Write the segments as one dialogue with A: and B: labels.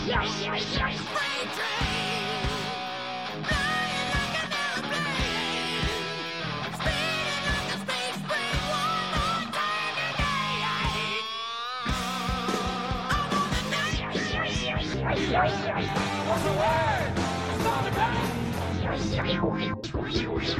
A: In the wind, storm, storm, creep, storm,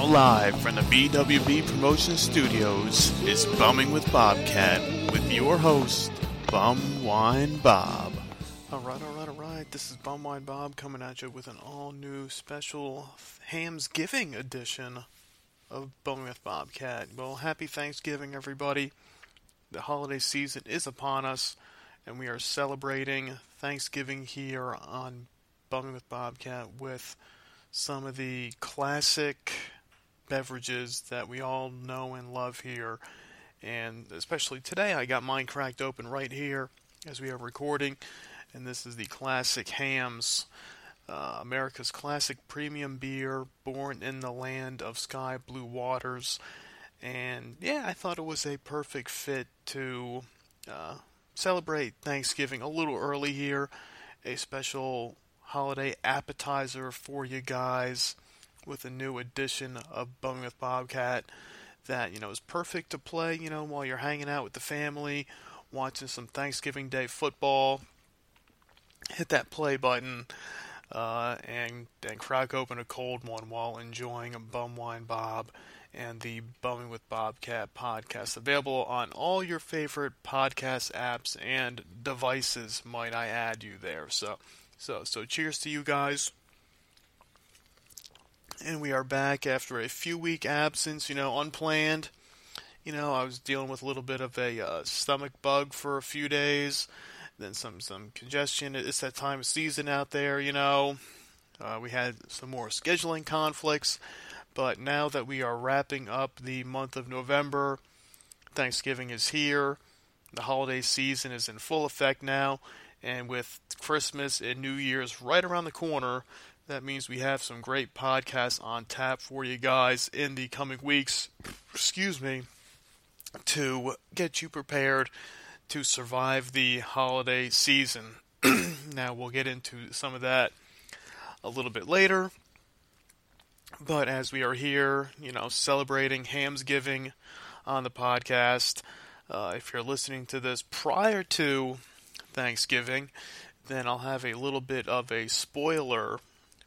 B: Now live from the BWB Promotion Studios is Bumming with Bobcat with your host, Bum Wine Bob. Alright, alright, alright. This is Bum Wine Bob coming at you with an all new special Hammsgiving edition of Bumming with Bobcat. Well, happy Thanksgiving, everybody. The holiday season is upon us, and we are celebrating Thanksgiving here on Bumming with Bobcat with some of the classic beverages that we all know and love here. And especially today, I got mine cracked open right here as we are recording. And this is the classic Hamm's, uh, America's classic premium beer, born in the land of sky blue waters. And yeah, I thought it was a perfect fit to uh, celebrate Thanksgiving a little early here. A special holiday appetizer for you guys with a new edition of Bumming with Bobcat that, you know, is perfect to play, you know, while you're hanging out with the family, watching some Thanksgiving Day football. Hit that play button uh, and, and crack open a cold one while enjoying a Bum Wine Bob and the Bumming with Bobcat podcast. Available on all your favorite podcast apps and devices, might I add you there. So, so, so cheers to you guys. And we are back after a few week absence, you know, unplanned. You know, I was dealing with a little bit of a uh, stomach bug for a few days, then some some congestion. It's that time of season out there, you know. Uh, we had some more scheduling conflicts, but now that we are wrapping up the month of November, Thanksgiving is here. The holiday season is in full effect now, and with Christmas and New Year's right around the corner, that means we have some great podcasts on tap for you guys in the coming weeks. Excuse me. To get you prepared to survive the holiday season. now, we'll get into some of that a little bit later. But as we are here, you know, celebrating Hammsgiving on the podcast, uh, if you're listening to this prior to Thanksgiving, then I'll have a little bit of a spoiler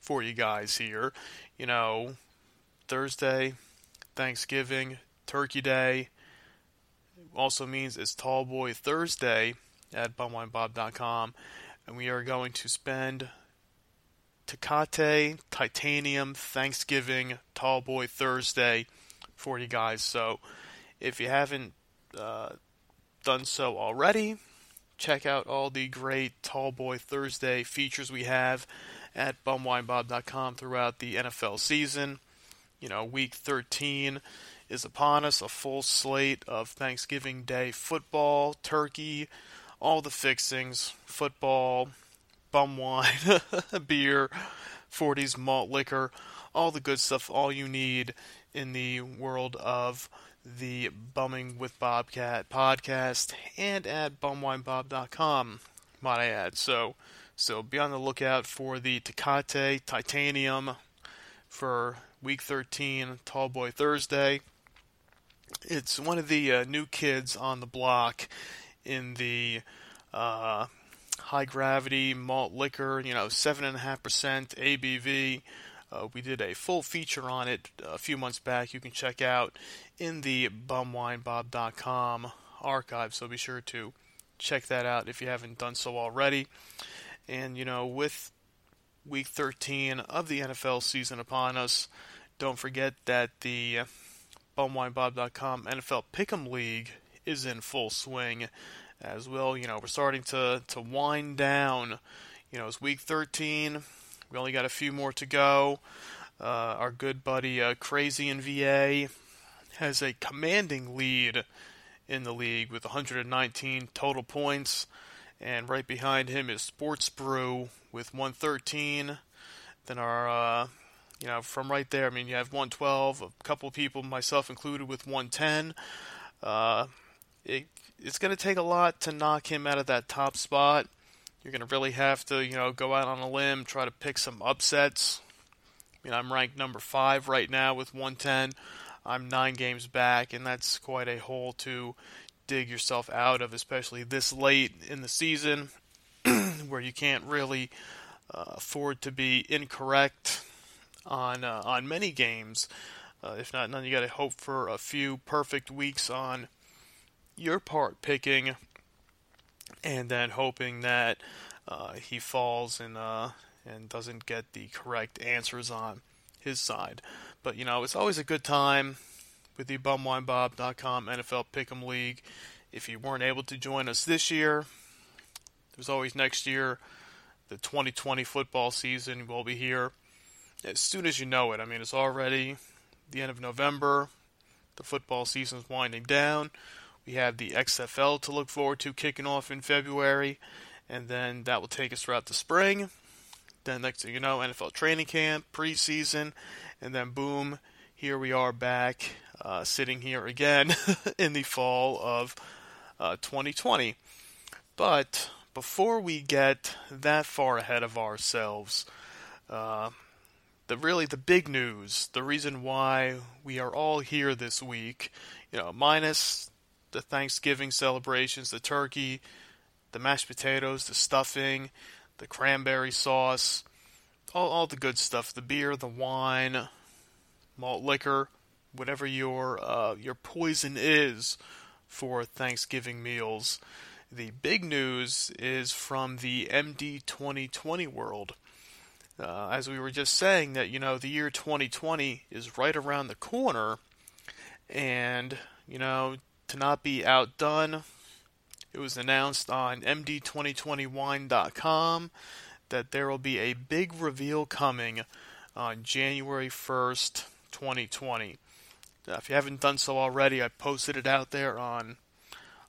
B: for you guys here. You know, Thursday, Thanksgiving, Turkey Day also means it's Tall Boy Thursday at bumwinebob.com, and we are going to spend Tecate Titanium Thanksgiving Tall Boy Thursday for you guys. So if you haven't uh, done so already, check out all the great Tall Boy Thursday features we have at bumwinebob.com throughout the NFL season. You know, week 13 is upon us, a full slate of Thanksgiving Day football, turkey, all the fixings, football, bum wine, beer, 40s malt liquor, all the good stuff, all you need in the world of the Bumming with Bobcat podcast and at bumwinebob.com, might I add. So, so be on the lookout for the Tecate Titanium for week 13, Tall Boy Thursday. It's one of the uh, new kids on the block in the uh, high gravity malt liquor, you know, 7.5% ABV. Uh, we did a full feature on it a few months back. You can check out in the bumwinebob.com archive, so be sure to check that out if you haven't done so already. And, you know, with week 13 of the NFL season upon us, Don't forget that the uh, bumwinebob.com NFL Pick'em League is in full swing as well. You know, we're starting to, to wind down. You know, it's week 13. We only got a few more to go. Uh, our good buddy uh, Crazy in VA has a commanding lead in the league with 119 total points. And right behind him is Sports Brew with 113. Then our, uh, you know, from right there, I mean, you have 112, a couple people, myself included, with 110. Uh, it, it's going to take a lot to knock him out of that top spot. You're going to really have to, you know, go out on a limb, try to pick some upsets. I mean, I'm ranked number five right now with 110. I'm nine games back, and that's quite a hole to dig yourself out of, especially this late in the season, where you can't really uh, afford to be incorrect on uh, on many games. Uh, if not none, you got to hope for a few perfect weeks on your part picking, and then hoping that uh, he falls and uh, and doesn't get the correct answers on his side. But you know, it's always a good time with the bumwinebob.com NFL Pick'em League. If you weren't able to join us this year, there's always next year. The 2020 football season will be here as soon as you know it. I mean, it's already the end of November. The football season's winding down. We have the XFL to look forward to kicking off in February, and then that will take us throughout the spring. Then next thing you know, NFL training camp, preseason, and then boom, here we are back, uh, sitting here again in the fall of uh, 2020. But before we get that far ahead of ourselves, uh, the really the big news, the reason why we are all here this week, you know, minus the Thanksgiving celebrations, the turkey, the mashed potatoes, the stuffing, the cranberry sauce, all, all the good stuff, the beer, the wine, malt liquor, whatever your uh, your poison is for Thanksgiving meals. The big news is from the MD 2020 world. Uh, as we were just saying, that you know the year 2020 is right around the corner, and you know to not be outdone, it was announced on MD2020wine.com that there will be a big reveal coming on January 1st, 2020. Now, if you haven't done so already, I posted it out there on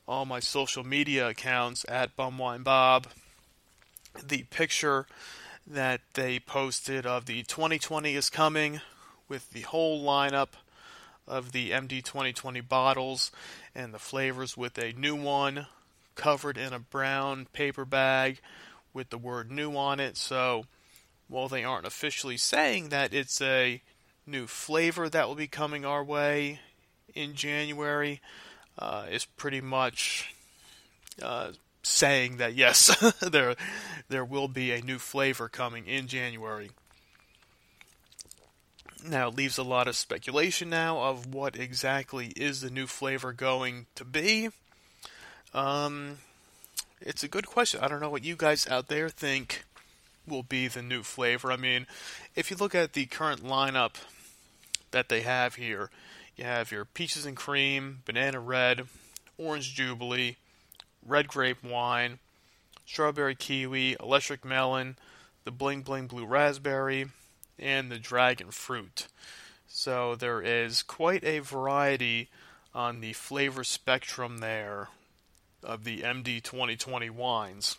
B: all my social media accounts at BumWineBob. The picture that they posted of the 2020 is coming with the whole lineup of the MD 2020 bottles and the flavors with a new one covered in a brown paper bag with the word new on it. So, while they aren't officially saying that it's a new flavor that will be coming our way in January, uh, pretty much uh, saying that yes, there there will be a new flavor coming in January. Now it leaves a lot of speculation now of what exactly is the new flavor going to be. Um, it's a good question. I don't know what you guys out there think will be the new flavor. I mean, if you look at the current lineup that they have here, you have your peaches and cream, banana red, orange jubilee, red grape wine, strawberry kiwi, electric melon, the bling bling blue raspberry, and the dragon fruit. So there is quite a variety on the flavor spectrum there of the MD 2020 wines.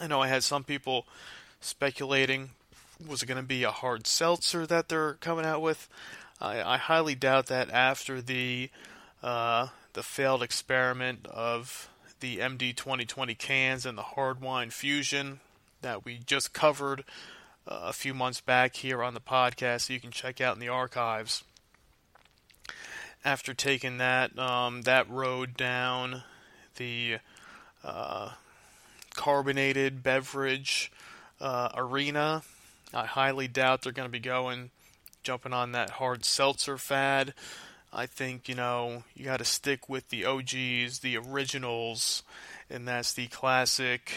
B: I know I had some people speculating was it going to be a hard seltzer that they're coming out with? I, I highly doubt that after the uh, the failed experiment of the MD 2020 cans and the hard wine fusion that we just covered uh, a few months back here on the podcast, so you can check out in the archives. After taking that um, that road down the uh, carbonated beverage uh, arena, I highly doubt they're going to be going jumping on that hard seltzer fad. I think, you know, you got to stick with the OGs, the originals, and that's the classic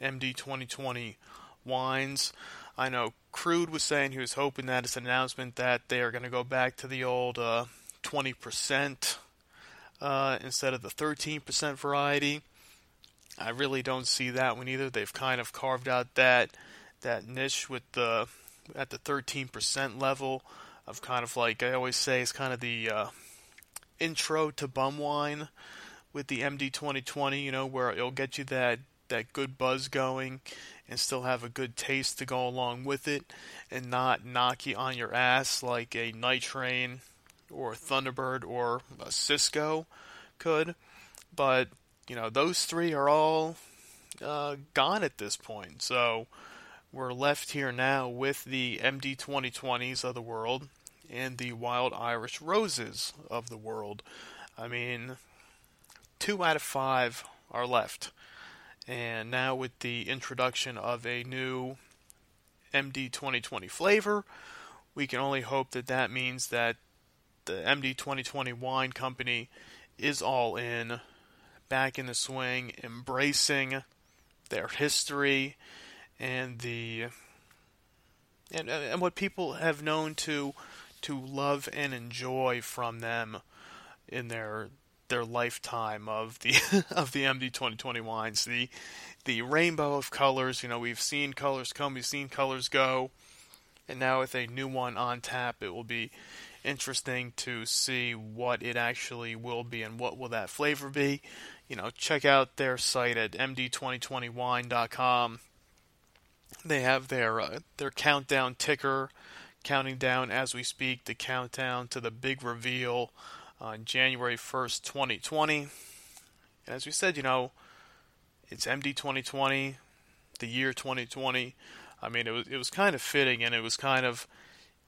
B: MD 2020 wines. I know Crude was saying he was hoping that it's an announcement that they are going to go back to the old uh, 20% uh, instead of the 13% variety. I really don't see that one either. They've kind of carved out that that niche with the at the 13% level of kind of like I always say it's kind of the uh, intro to bum wine with the MD 2020. You know where it'll get you that that good buzz going and still have a good taste to go along with it and not knock you on your ass like a Night Train or a Thunderbird or a Cisco could. But, you know, those three are all uh, gone at this point. So we're left here now with the MD 2020s of the world and the Wild Irish Roses of the world. I mean, two out of five are left. And now, with the introduction of a new MD 2020 flavor, we can only hope that that means that the MD 2020 wine company is all in, back in the swing, embracing their history and the and and what people have known to to love and enjoy from them in their their lifetime of the of the MD 2020 wines. The the rainbow of colors. You know, we've seen colors come, we've seen colors go, and now with a new one on tap, it will be interesting to see what it actually will be and what will that flavor be. You know, check out their site at md2020wine.com. They have their uh, their countdown ticker counting down as we speak the countdown to the big reveal on January 1st, 2020. And as we said, you know, it's MD 2020, the year 2020. I mean, it was it was kind of fitting, and it was kind of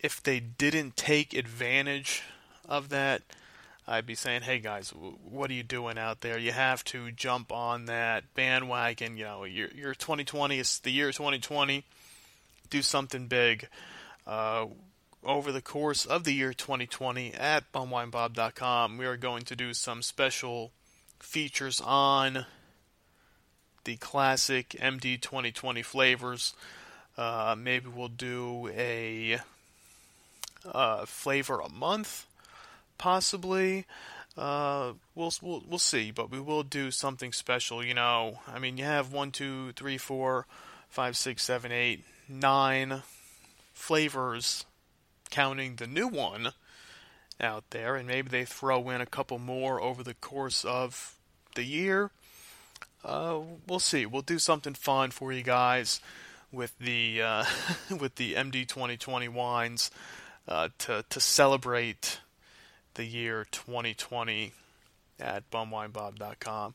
B: if they didn't take advantage of that, I'd be saying, "Hey guys, what are you doing out there? You have to jump on that bandwagon. You know, your your 2020 is the year 2020. Do something big." Uh, over the course of the year 2020 at bumwinebob.com, we are going to do some special features on the classic MD 2020 flavors. Uh, maybe we'll do a uh, flavor a month, possibly. Uh, we'll, we'll we'll see, but we will do something special. You know, I mean, you have one, two, three, four, five, six, seven, eight, nine flavors counting the new one out there, and maybe they throw in a couple more over the course of the year. Uh, we'll see. We'll do something fun for you guys with the uh, with the MD 2020 wines uh, to to celebrate the year 2020 at bumwinebob.com.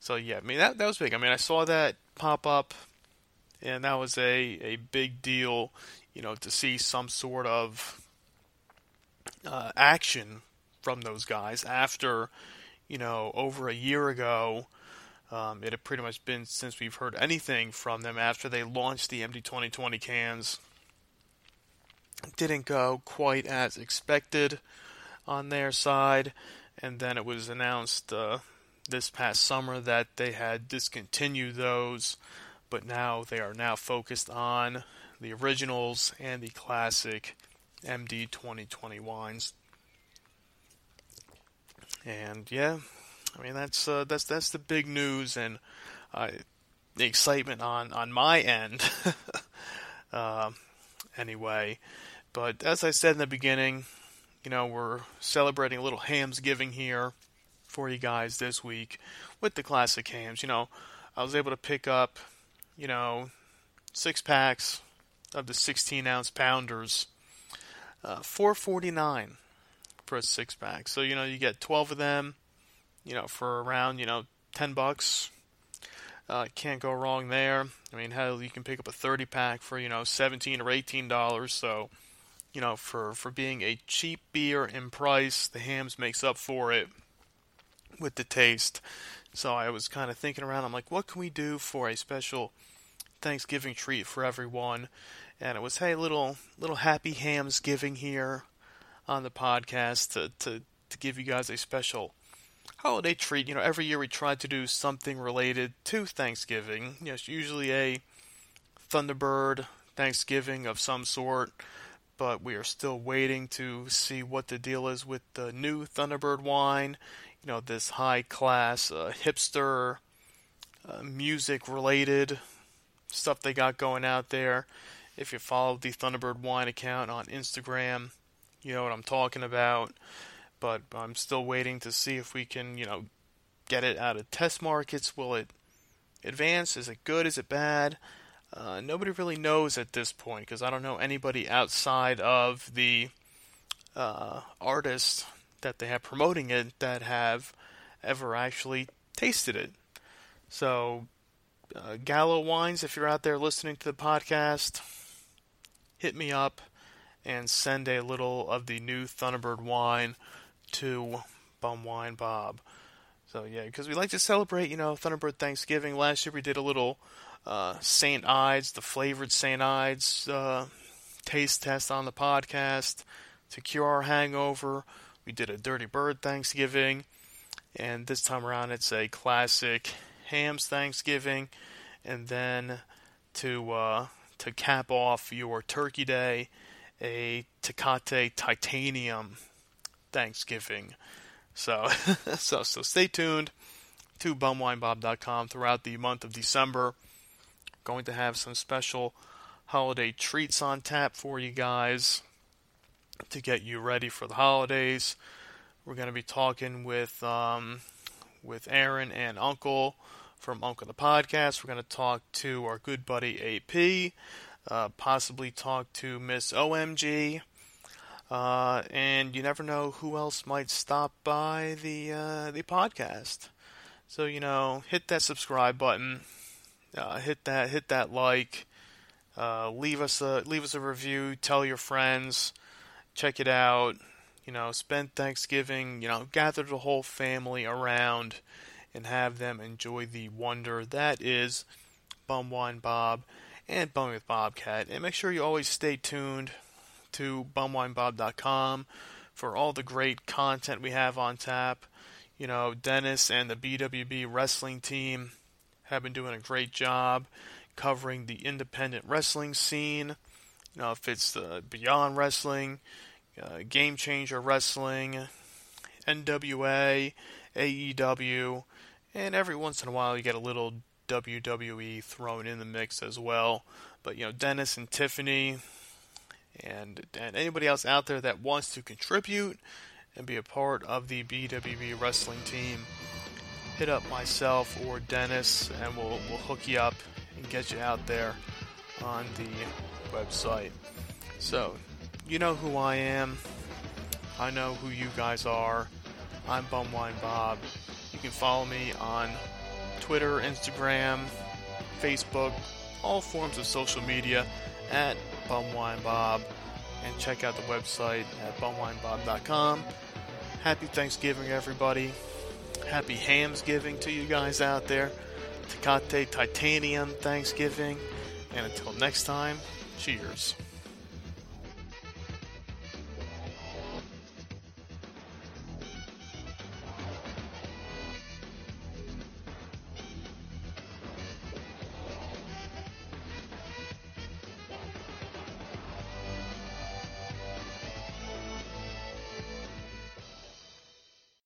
B: So yeah, I mean that that was big. I mean I saw that pop up, and that was a a big deal. You know, to see some sort of uh, action from those guys after, you know, over a year ago. Um, it had pretty much been since we've heard anything from them after they launched the MD 2020 cans. Didn't go quite as expected on their side, and then it was announced uh, this past summer that they had discontinued those, but now they are now focused on the originals and the classic MD 2020 wines. And yeah, I mean that's uh, that's that's the big news and uh, the excitement on on my end. uh, anyway, but as I said in the beginning, you know we're celebrating a little Hamm's giving here for you guys this week with the classic Hamm's. You know, I was able to pick up, you know, six packs of the 16 ounce pounders, uh, 449 for a six pack. So you know you get 12 of them you know, for around, you know, 10 bucks. Uh, can't go wrong there. I mean, hell, you can pick up a 30 pack for, you know, 17 or 18 dollars. So, you know, for, for being a cheap beer in price, the Hamm's makes up for it with the taste. So I was kind of thinking around. I'm like, what can we do for a special Thanksgiving treat for everyone? And it was, hey, little little happy Hamm's giving here on the podcast to, to, to give you guys a special holiday treat. You know, every year we try to do something related to Thanksgiving. You know, it's usually a Thunderbird Thanksgiving of some sort, but we are still waiting to see what the deal is with the new Thunderbird wine. You know, this high class, uh, hipster, uh, music related stuff they got going out there. If you follow the Thunderbird wine account on Instagram, you know what I'm talking about. But I'm still waiting to see if we can, you know, get it out of test markets. Will it advance? Is it good? Is it bad? Uh, nobody really knows at this point because I don't know anybody outside of the uh, artists that they have promoting it that have ever actually tasted it. So, uh, Gallo Wines, if you're out there listening to the podcast, hit me up and send a little of the new Thunderbird wine to Bum Wine Bob. So yeah, because we like to celebrate, you know, Thunderbird Thanksgiving. Last year we did a little uh, Saint Ides, the flavored Saint Ides uh, taste test on the podcast to cure our hangover. We did a Dirty Bird Thanksgiving, and this time around it's a classic Hamm's Thanksgiving, and then to uh, to cap off your Turkey Day, a Tecate Titanium Thanksgiving. So, so, so stay tuned to bumwinebob.com throughout the month of December. Going to have some special holiday treats on tap for you guys to get you ready for the holidays. We're going to be talking with um, with Aaron and Uncle from Uncle the Podcast. We're going to talk to our good buddy AP, uh, possibly talk to Miss OMG. Uh, and you never know who else might stop by the uh, the podcast. So you know, hit that subscribe button, uh, hit that hit that like, uh, leave us a leave us a review, tell your friends, check it out. You know, spend Thanksgiving. You know, gather the whole family around and have them enjoy the wonder that is Bum Wine Bob and Bum with Bobcat. And make sure you always stay tuned to bumwinebob.com for all the great content we have on tap. You know, Dennis and the BWB wrestling team have been doing a great job covering the independent wrestling scene. You know, if it's the Beyond Wrestling, uh, Game Changer Wrestling, NWA, AEW, and every once in a while you get a little WWE thrown in the mix as well. But you know, Dennis and Tiffany, and and anybody else out there that wants to contribute and be a part of the BWB wrestling team, hit up myself or Dennis, and we'll we'll hook you up and get you out there on the website. So, you know who I am. I know who you guys are. I'm Bumwine Bob. You can follow me on Twitter, Instagram, Facebook, all forms of social media at BumWineBob. And check out the website at bumwinebob.com. Happy Thanksgiving, everybody. Happy Hammsgiving to you guys out there. Tecate Titanium Thanksgiving. And until next time, cheers.